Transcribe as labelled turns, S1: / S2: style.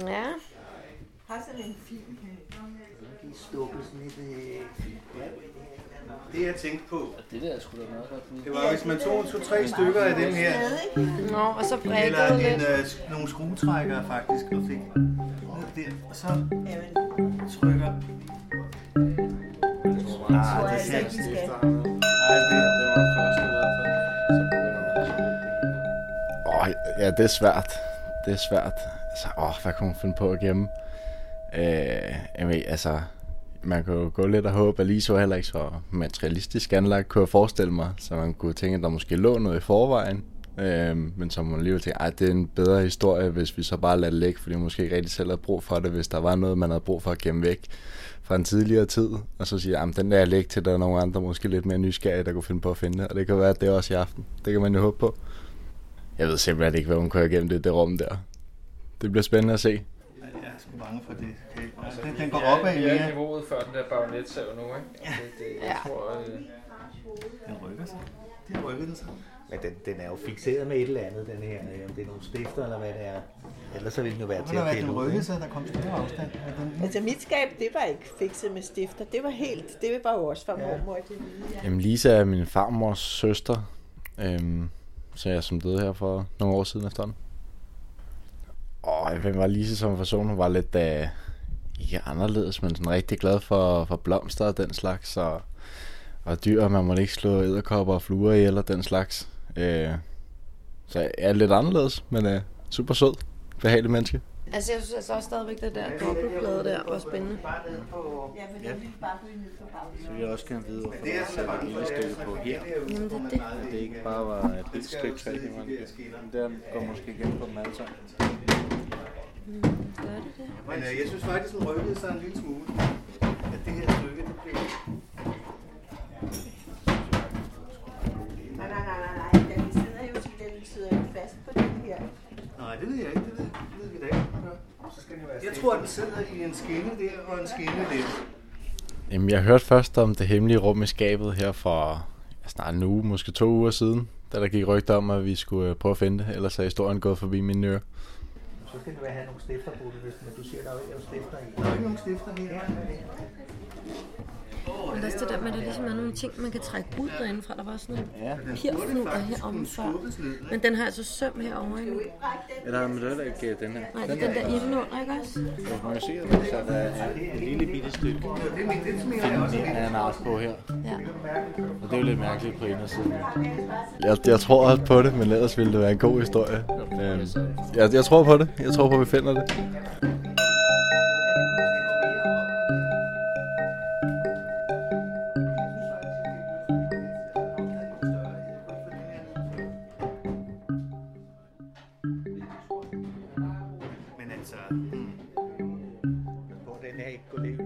S1: Ja.
S2: Ja.
S3: Har sådan en film.
S4: Sådan et øh, Det jeg tænkte på,
S5: Det der er sgu da meget godt.
S4: det var, hvis man tog to-tre stykker af dem her,
S2: Nå, og så
S4: eller en,
S2: lidt.
S4: øh, nogle skruetrækkere faktisk, og fik ned der, og så trykker. Ah, det ser
S3: ikke, vi skal.
S4: Ej, det,
S5: var første i hvert fald.
S6: Åh, ja, det er svært. Det er svært. Altså, åh, hvad kan man finde på at gemme? Øh, jamen, altså, man kunne gå lidt og håbe, at lige så heller ikke så materialistisk anlagt, kunne jeg forestille mig. Så man kunne tænke, at der måske lå noget i forvejen. Øh, men så må man alligevel tænke, at det er en bedre historie, hvis vi så bare lader det ligge, fordi man måske ikke rigtig selv havde brug for det, hvis der var noget, man havde brug for at gemme væk fra en tidligere tid, og så sige, at den der jeg lægge til, der er nogle andre måske lidt mere nysgerrige, der kunne finde på at finde det, og det kan være, at det er også i aften. Det kan man jo håbe på. Jeg ved simpelthen ikke, hvad hun kører igennem det, det rum der. Det bliver spændende at se.
S4: jeg er sgu bange for det. Okay. Den, den går opad
S5: Vi er
S4: mere.
S5: niveauet før den der bagnetsav nu, ikke? Altså, det, jeg
S2: Ja.
S5: tror, øh,
S4: Den rykker sig. Den rykker den sig.
S7: Men den, den er jo fixeret med et eller andet, den her. øh, Om det er nogle stifter, eller hvad det er. Ellers så ville den jo være
S4: Det
S7: til at pille
S4: den
S7: ud.
S4: sig, der kom store afstand. Den,
S3: Altså mit skab, det var ikke fikset med stifter. Det var helt, det var jo også fra mormor til hvide.
S6: Jamen, Lisa er min farmors søster, øhm, så jeg som døde her for nogle år siden efterhånden. Og hvem var Lise som person? Hun var lidt, øh, ikke anderledes, men sådan rigtig glad for, for blomster og den slags, og, og dyr, man må ikke slå æderkopper og fluer ihjel og den slags. Øh, så jeg er lidt anderledes, men øh, super sød, behagelig menneske.
S2: Altså, jeg synes altså også stadigvæk, det der dobbeltplade der var spændende.
S3: Ja, men den ville bare ned på bagsiden.
S5: så vil jeg også gerne vide, hvorfor der er et lille stykke på her.
S2: Jamen, det er det.
S5: At det ikke bare var et lille stykke træ, det var der går måske igen på dem alle sammen.
S2: Gør det det?
S4: men øh, jeg synes faktisk, den rykkede sig en lille smule. At det her stykke, det blev...
S3: Nej,
S4: det ved jeg ikke. Det ved, det ved vi da ikke. Jeg tror, den sidder i en skinne der og en skinne der.
S6: Jamen, jeg hørte først om det hemmelige rum i skabet her for snart en uge, måske to uger siden, da der gik rygter om, at vi skulle øh, prøve at finde det, ellers er historien gået forbi mine ører.
S7: Så skal du have nogle stifter på det, hvis men du siger, der er jo ikke stifter i.
S4: Der er ikke nogen stifter her.
S2: Men der er det der med, at der ligesom er nogle ting, man kan trække ud derindefra. Der var sådan nogle papirfnuder heromme før. Men den har altså søm herovre endnu.
S5: Eller men det er da ikke den her.
S2: Nej, det er den der inde under, ikke også?
S5: Man kan se, at der så der er et lille bitte stykke ananas på her.
S2: Ja.
S5: Og det er jo lidt mærkeligt på indersiden.
S6: Jeg, jeg tror også på det, men ellers ville det være en god historie. Øhm, jeg, jeg tror på det. Jeg tror på, at vi finder det.
S4: Men altså, hmm.
S7: På den her ikke gå lidt